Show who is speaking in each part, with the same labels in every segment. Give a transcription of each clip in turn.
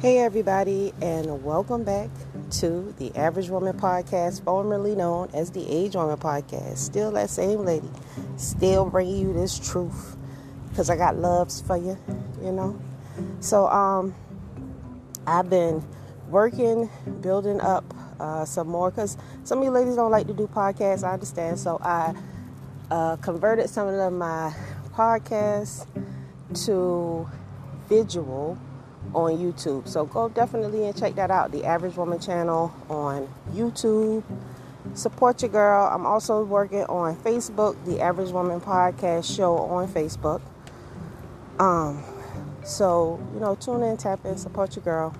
Speaker 1: Hey, everybody, and welcome back to the Average Woman Podcast, formerly known as the Age Woman Podcast. Still that same lady, still bringing you this truth because I got loves for you, you know. So, um, I've been working, building up uh, some more because some of you ladies don't like to do podcasts. I understand, so I uh, converted some of my podcasts to visual on YouTube. So go definitely and check that out. The Average Woman channel on YouTube. Support your girl. I'm also working on Facebook, the Average Woman Podcast Show on Facebook. Um, so you know, tune in, tap in, support your girl.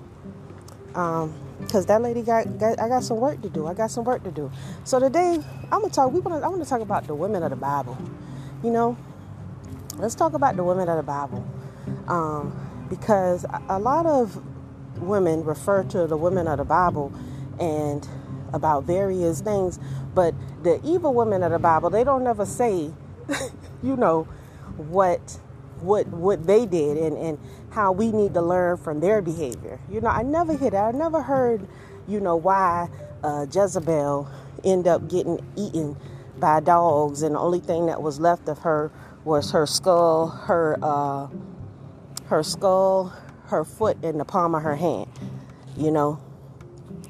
Speaker 1: Um, cause that lady got, got, I got some work to do. I got some work to do. So today I'm gonna talk. We want I want to talk about the women of the Bible. You know, let's talk about the women of the Bible. Um, because a lot of women refer to the women of the Bible and about various things, but the evil women of the Bible, they don't ever say, you know, what what what they did and, and how we need to learn from their behavior. You know, I never hear that. I never heard, you know, why uh, Jezebel end up getting eaten by dogs, and the only thing that was left of her was her skull, her uh, her skull, her foot, and the palm of her hand. You know,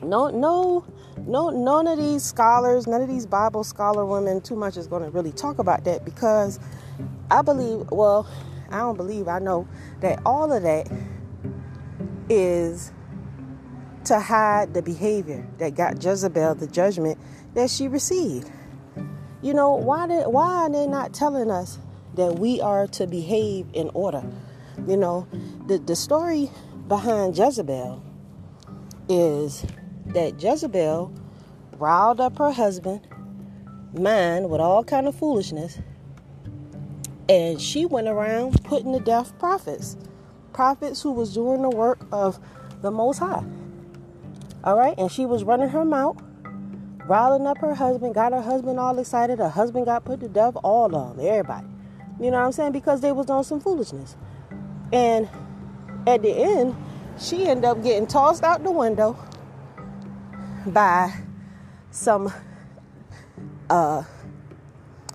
Speaker 1: no, no, no, none of these scholars, none of these Bible scholar women, too much is going to really talk about that because I believe, well, I don't believe, I know that all of that is to hide the behavior that got Jezebel the judgment that she received. You know, why did why are they not telling us that we are to behave in order? You know, the, the story behind Jezebel is that Jezebel riled up her husband, mind with all kind of foolishness, and she went around putting to death prophets, prophets who was doing the work of the Most High. All right, and she was running her mouth, riling up her husband, got her husband all excited. Her husband got put to death, all of them, everybody. You know what I'm saying? Because they was on some foolishness. And at the end, she ended up getting tossed out the window by some uh,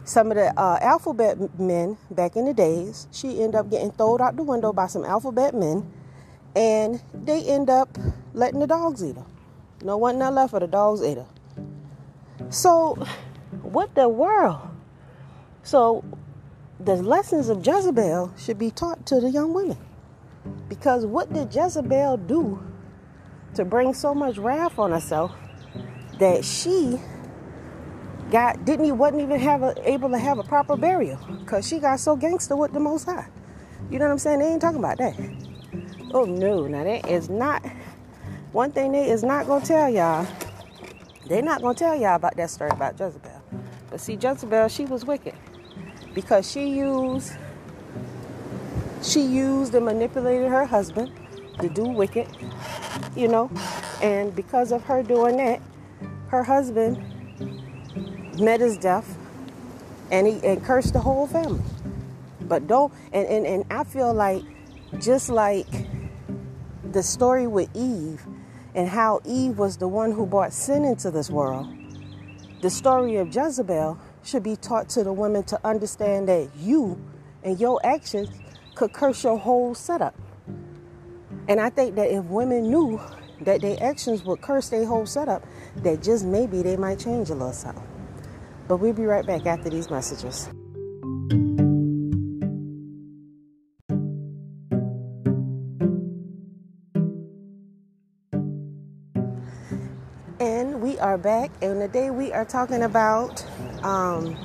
Speaker 1: some of the uh, alphabet men back in the days. She ended up getting thrown out the window by some alphabet men, and they end up letting the dogs eat her. No one not left for the dogs ate her. So, what the world? So, the lessons of Jezebel should be taught to the young women. Because what did Jezebel do to bring so much wrath on herself that she got didn't wasn't even have a, able to have a proper burial because she got so gangster with the Most High. You know what I'm saying? They ain't talking about that. Oh no, now that is not one thing they is not gonna tell y'all. They're not gonna tell y'all about that story about Jezebel. But see, Jezebel, she was wicked because she used she used and manipulated her husband to do wicked, you know, and because of her doing that, her husband met his death and he and cursed the whole family. But don't and, and, and I feel like just like the story with Eve and how Eve was the one who brought sin into this world, the story of Jezebel should be taught to the women to understand that you and your actions could curse your whole setup. And I think that if women knew that their actions would curse their whole setup, that just maybe they might change a little something. But we'll be right back after these messages. And we are back, and today we are talking about um,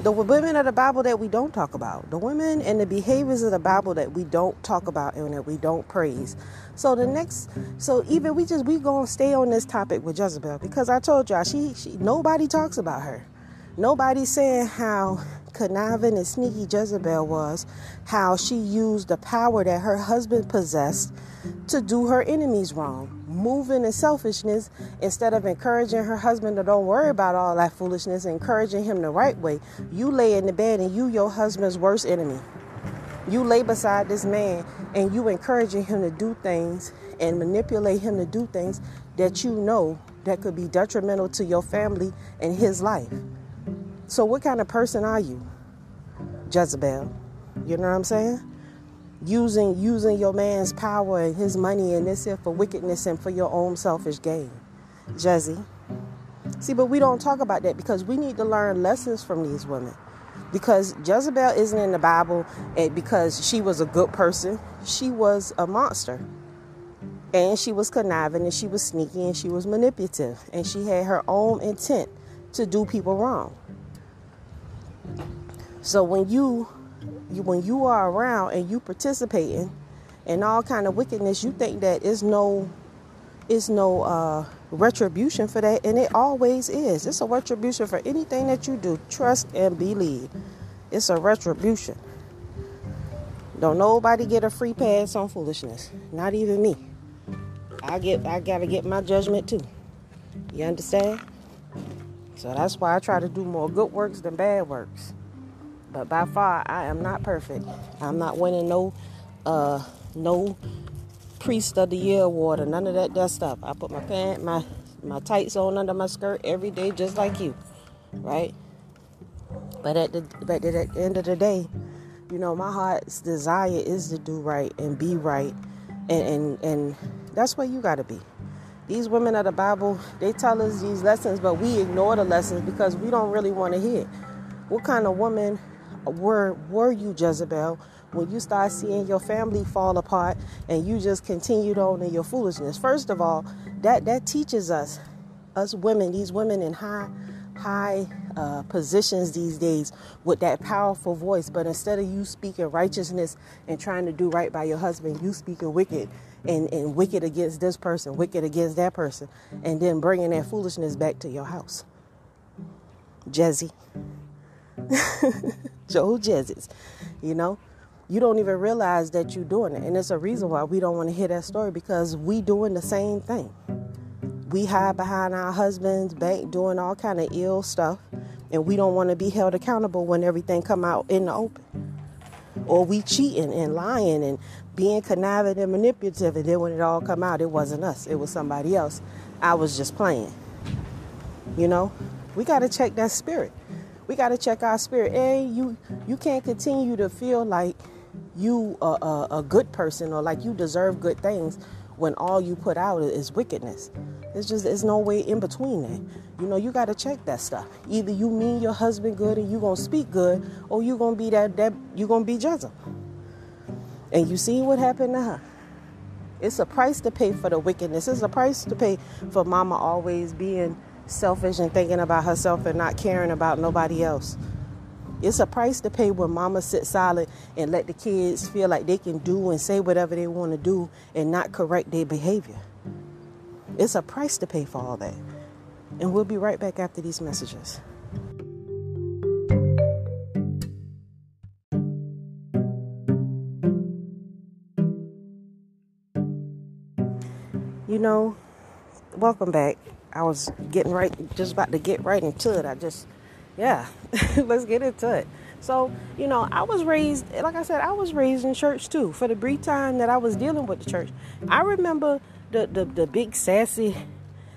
Speaker 1: the women of the Bible that we don't talk about, the women and the behaviors of the Bible that we don't talk about and that we don't praise. So the next, so even we just we gonna stay on this topic with Jezebel because I told y'all she, she nobody talks about her. Nobody's saying how conniving and sneaky Jezebel was, how she used the power that her husband possessed to do her enemies wrong, moving in selfishness instead of encouraging her husband to don't worry about all that foolishness, encouraging him the right way. You lay in the bed and you your husband's worst enemy. You lay beside this man and you encouraging him to do things and manipulate him to do things that you know that could be detrimental to your family and his life. So what kind of person are you? Jezebel. You know what I'm saying? Using using your man's power and his money and this here for wickedness and for your own selfish gain. Jezzy. See, but we don't talk about that because we need to learn lessons from these women. Because Jezebel isn't in the Bible because she was a good person. She was a monster. And she was conniving and she was sneaky and she was manipulative. And she had her own intent to do people wrong. So when you, you when you are around and you participating in all kind of wickedness, you think that is no is no uh, retribution for that, and it always is. It's a retribution for anything that you do. Trust and believe. It's a retribution. Don't nobody get a free pass on foolishness. Not even me. I get I gotta get my judgment too. You understand? So that's why I try to do more good works than bad works. But by far I am not perfect. I'm not winning no uh no priest of the year award or none of that that stuff. I put my pant my my tights on under my skirt every day just like you. Right? But at the but at the end of the day, you know, my heart's desire is to do right and be right and and, and that's where you gotta be. These women of the Bible, they tell us these lessons, but we ignore the lessons because we don't really want to hear. What kind of woman were were you, Jezebel? when you start seeing your family fall apart and you just continued on in your foolishness. First of all, that that teaches us, us women, these women in high high uh, positions these days with that powerful voice. But instead of you speaking righteousness and trying to do right by your husband, you speaking wicked and, and wicked against this person, wicked against that person, and then bringing that foolishness back to your house. Jezzy. Joe Jezzes, you know? you don't even realize that you're doing it. And it's a reason why we don't want to hear that story because we doing the same thing. We hide behind our husbands, back doing all kind of ill stuff, and we don't want to be held accountable when everything come out in the open. Or we cheating and lying and being conniving and manipulative, and then when it all come out, it wasn't us, it was somebody else. I was just playing. You know, we got to check that spirit. We got to check our spirit. Hey, you you can't continue to feel like you a, a, a good person or like you deserve good things when all you put out is wickedness. It's just there's no way in between that. You know, you gotta check that stuff. Either you mean your husband good and you gonna speak good, or you gonna be that that you gonna be Jezebel. And you see what happened to her. It's a price to pay for the wickedness. It's a price to pay for mama always being selfish and thinking about herself and not caring about nobody else. It's a price to pay when mama sits silent and let the kids feel like they can do and say whatever they want to do and not correct their behavior. It's a price to pay for all that. And we'll be right back after these messages. You know, welcome back. I was getting right, just about to get right into it. I just yeah, let's get into it. So, you know, I was raised, like I said, I was raised in church too. For the brief time that I was dealing with the church, I remember the the, the big sassy,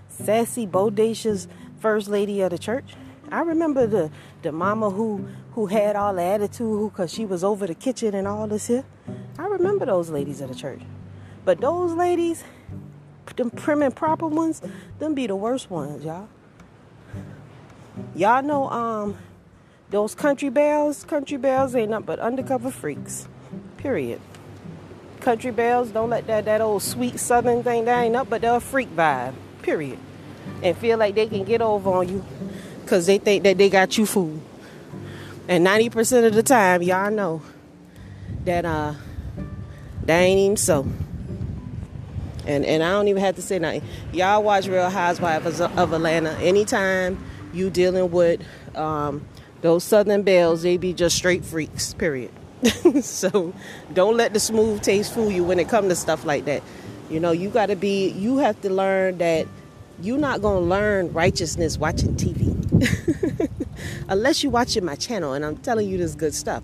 Speaker 1: sassy, bodacious first lady of the church. I remember the the mama who who had all the attitude because she was over the kitchen and all this here. I remember those ladies of the church, but those ladies, them prim and proper ones, them be the worst ones, y'all. Y'all know um those country belles, country belles ain't nothing but undercover freaks. Period. Country belles don't let that that old sweet southern thing that ain't up, but they're a freak vibe. Period. And feel like they can get over on you because they think that they got you fooled. And 90% of the time, y'all know that uh that ain't even so. And and I don't even have to say nothing. Y'all watch Real Housewives of Atlanta anytime you dealing with um, those Southern belles, they be just straight freaks, period. so don't let the smooth taste fool you when it comes to stuff like that. You know, you got to be, you have to learn that you're not to learn righteousness watching TV. Unless you're watching my channel and I'm telling you this good stuff.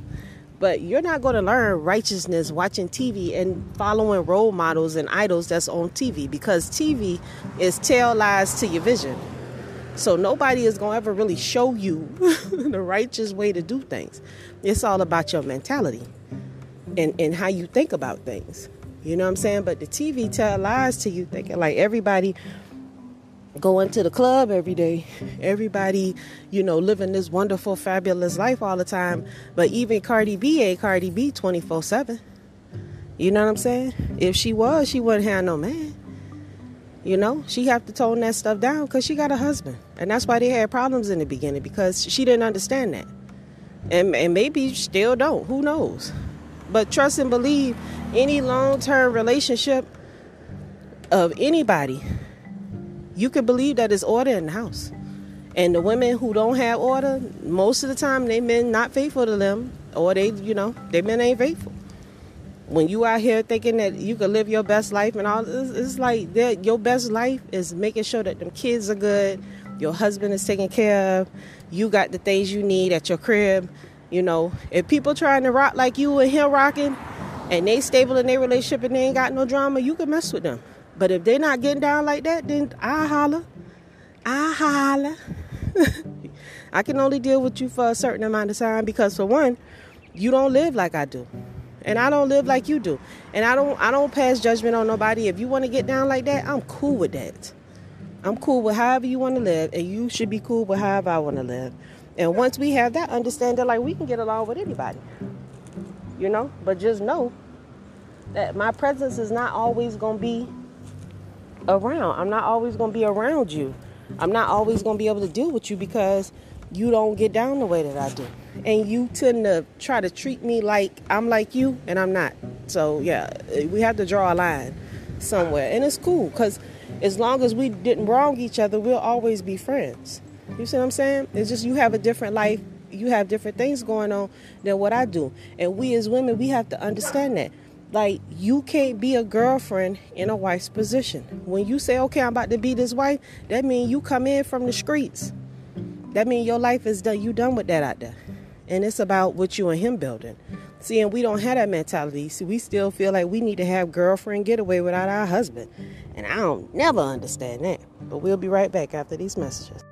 Speaker 1: But you're not going to learn righteousness watching TV and following role models and idols that's on TV because TV is tail lies to your vision. So nobody is going to ever really show you the righteous way to do things. It's all about your mentality and, and how you think about things. You know what I'm saying? But the TV tell lies to you, thinking like everybody going to the club every day, everybody, you know, living this wonderful, fabulous life all the time. But even Cardi B ain't Cardi B 24 7. You know what I'm saying? If she was, she wouldn't have no man. You know, she have to tone that stuff down because she got a husband, and that's why they had problems in the beginning because she didn't understand that, and and maybe still don't. Who knows? But trust and believe any long term relationship of anybody, you can believe that it's order in the house. And the women who don't have order, most of the time they men not faithful to them, or they, you know, they men ain't faithful. When you out here thinking that you can live your best life and all, it's, it's like that. Your best life is making sure that them kids are good, your husband is taken care of, you got the things you need at your crib. You know, if people trying to rock like you and him rocking, and they stable in their relationship and they ain't got no drama, you can mess with them. But if they're not getting down like that, then I holler. I holler. I can only deal with you for a certain amount of time because for one, you don't live like I do. And I don't live like you do. And I don't I don't pass judgment on nobody. If you want to get down like that, I'm cool with that. I'm cool with however you want to live, and you should be cool with however I want to live. And once we have that understanding, like we can get along with anybody you know. But just know that my presence is not always going to be around. I'm not always going to be around you. I'm not always going to be able to deal with you because you don't get down the way that I do. And you tend to try to treat me like I'm like you and I'm not. So, yeah, we have to draw a line somewhere. And it's cool because as long as we didn't wrong each other, we'll always be friends. You see what I'm saying? It's just you have a different life you have different things going on than what I do. And we as women, we have to understand that. Like, you can't be a girlfriend in a wife's position. When you say, okay, I'm about to be this wife, that means you come in from the streets. That means your life is done. You done with that out there. And it's about what you and him building. See, and we don't have that mentality. See, we still feel like we need to have girlfriend getaway without our husband. And I don't never understand that. But we'll be right back after these messages.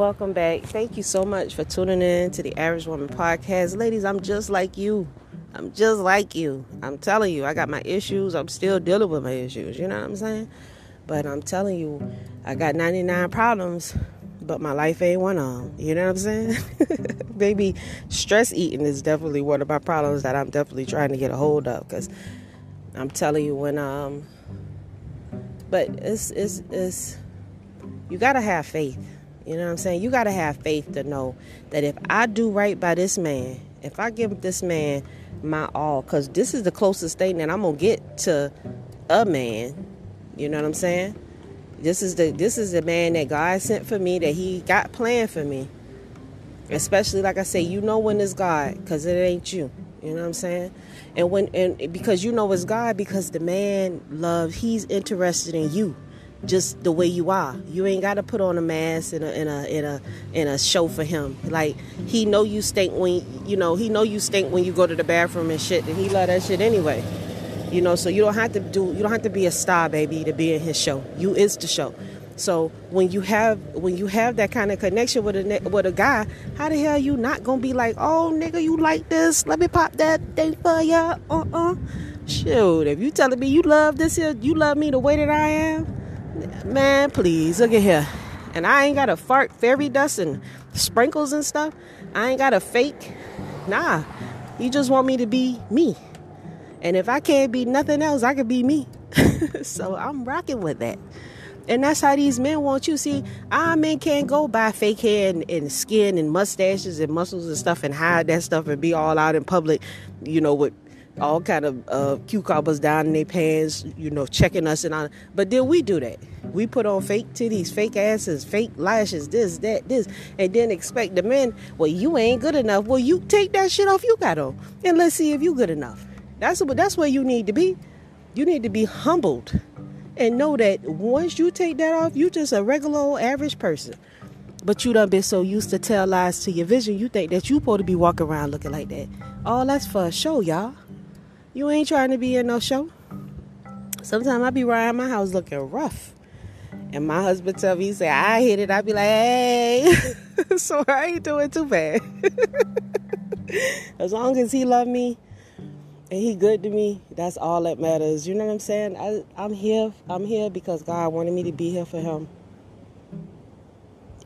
Speaker 1: Welcome back. Thank you so much for tuning in to the Average Woman podcast. Ladies, I'm just like you. I'm just like you. I'm telling you, I got my issues. I'm still dealing with my issues. You know what I'm saying? But I'm telling you, I got 99 problems, but my life ain't one of them. You know what I'm saying? Baby, stress eating is definitely one of my problems that I'm definitely trying to get a hold of because I'm telling you when um but it's it's it's you got to have faith you know what I'm saying? You got to have faith to know that if I do right by this man, if I give this man my all, because this is the closest thing that I'm gonna get to a man. You know what I'm saying? This is the this is the man that God sent for me that He got planned for me. Especially like I say, you know when it's God, because it ain't you. You know what I'm saying? And when and because you know it's God, because the man loves, he's interested in you just the way you are. You ain't got to put on a mask in a in a in a a show for him. Like he know you stink when you know he know you stink when you go to the bathroom and shit, and he love that shit anyway. You know, so you don't have to do you don't have to be a star baby to be in his show. You is the show. So when you have when you have that kind of connection with a with a guy, how the hell you not gonna be like, oh nigga, you like this? Let me pop that thing for ya. Uh uh. Shoot, if you telling me you love this here, you love me the way that I am Man, please, look at here. And I ain't got a fart fairy dust and sprinkles and stuff. I ain't got a fake. Nah. You just want me to be me. And if I can't be nothing else, I can be me. so I'm rocking with that. And that's how these men want you. See, our men can't go buy fake hair and, and, skin and mustaches and muscles and stuff and hide that stuff and be all out in public, you know, with all kind of uh, cucumbers down in their pants, you know, checking us and all. But then we do that. We put on fake titties, fake asses, fake lashes, this, that, this, and then expect the men, well, you ain't good enough. Well, you take that shit off you got on, and let's see if you good enough. That's what. That's where you need to be. You need to be humbled And know that once you take that off, you just a regular old average person. But you done been so used to tell lies to your vision, you think that you supposed to be walking around looking like that. All that's for a show, y'all. You ain't trying to be in no show. Sometimes I be around my house looking rough. And my husband tell me, he say, I hit it. I be like, hey. so I ain't doing too bad. as long as he love me and he good to me, that's all that matters. You know what I'm saying? I, I'm here. I'm here because God wanted me to be here for him.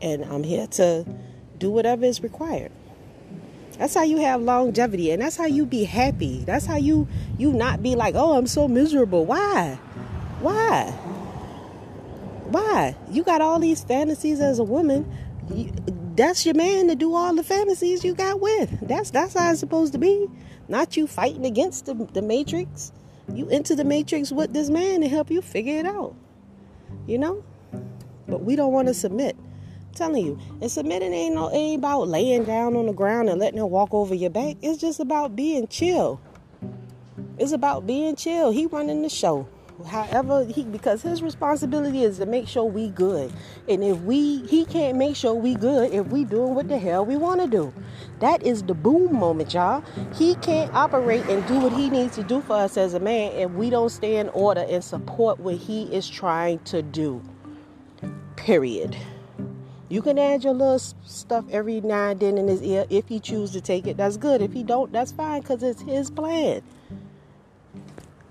Speaker 1: And I'm here to do whatever is required. That's how you have longevity and that's how you be happy. That's how you you not be like, "Oh, I'm so miserable." Why? Why? Why? You got all these fantasies as a woman. You, that's your man to do all the fantasies you got with. That's that's how it's supposed to be. Not you fighting against the, the matrix. You into the matrix with this man to help you figure it out. You know? But we don't want to submit. Telling you, and submitting ain't no ain't about laying down on the ground and letting him walk over your back. It's just about being chill. It's about being chill. He running the show however he because his responsibility is to make sure we good and if we he can't make sure we good if we doing what the hell we want to do that is the boom moment y'all he can't operate and do what he needs to do for us as a man if we don't stay in order and support what he is trying to do period you can add your little stuff every now and then in his ear if he choose to take it that's good if he don't that's fine because it's his plan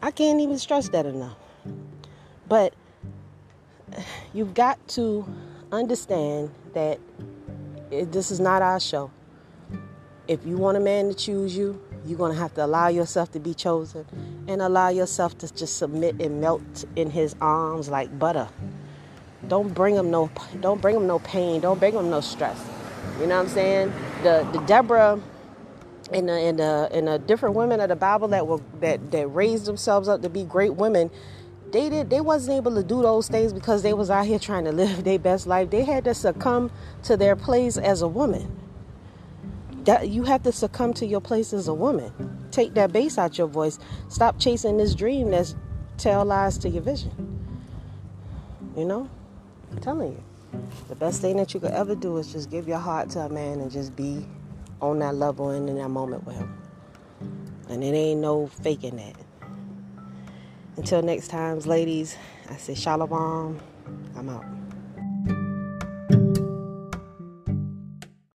Speaker 1: I can't even stress that enough. But you've got to understand that this is not our show. If you want a man to choose you, you're going to have to allow yourself to be chosen and allow yourself to just submit and melt in his arms like butter. Don't bring them no don't bring him no pain, don't bring them no stress. You know what I'm saying? The the Deborah and the, and the, and the different women of the Bible that were that that raised themselves up to be great women, they did they wasn't able to do those things because they was out here trying to live their best life. They had to succumb to their place as a woman. That you have to succumb to your place as a woman. Take that bass out your voice. Stop chasing this dream that's tell lies to your vision. You know, I'm telling you, the best thing that you could ever do is just give your heart to a man and just be on that level and in that moment with him. And it ain't no faking that. Until next times, ladies, I say shalom. I'm out.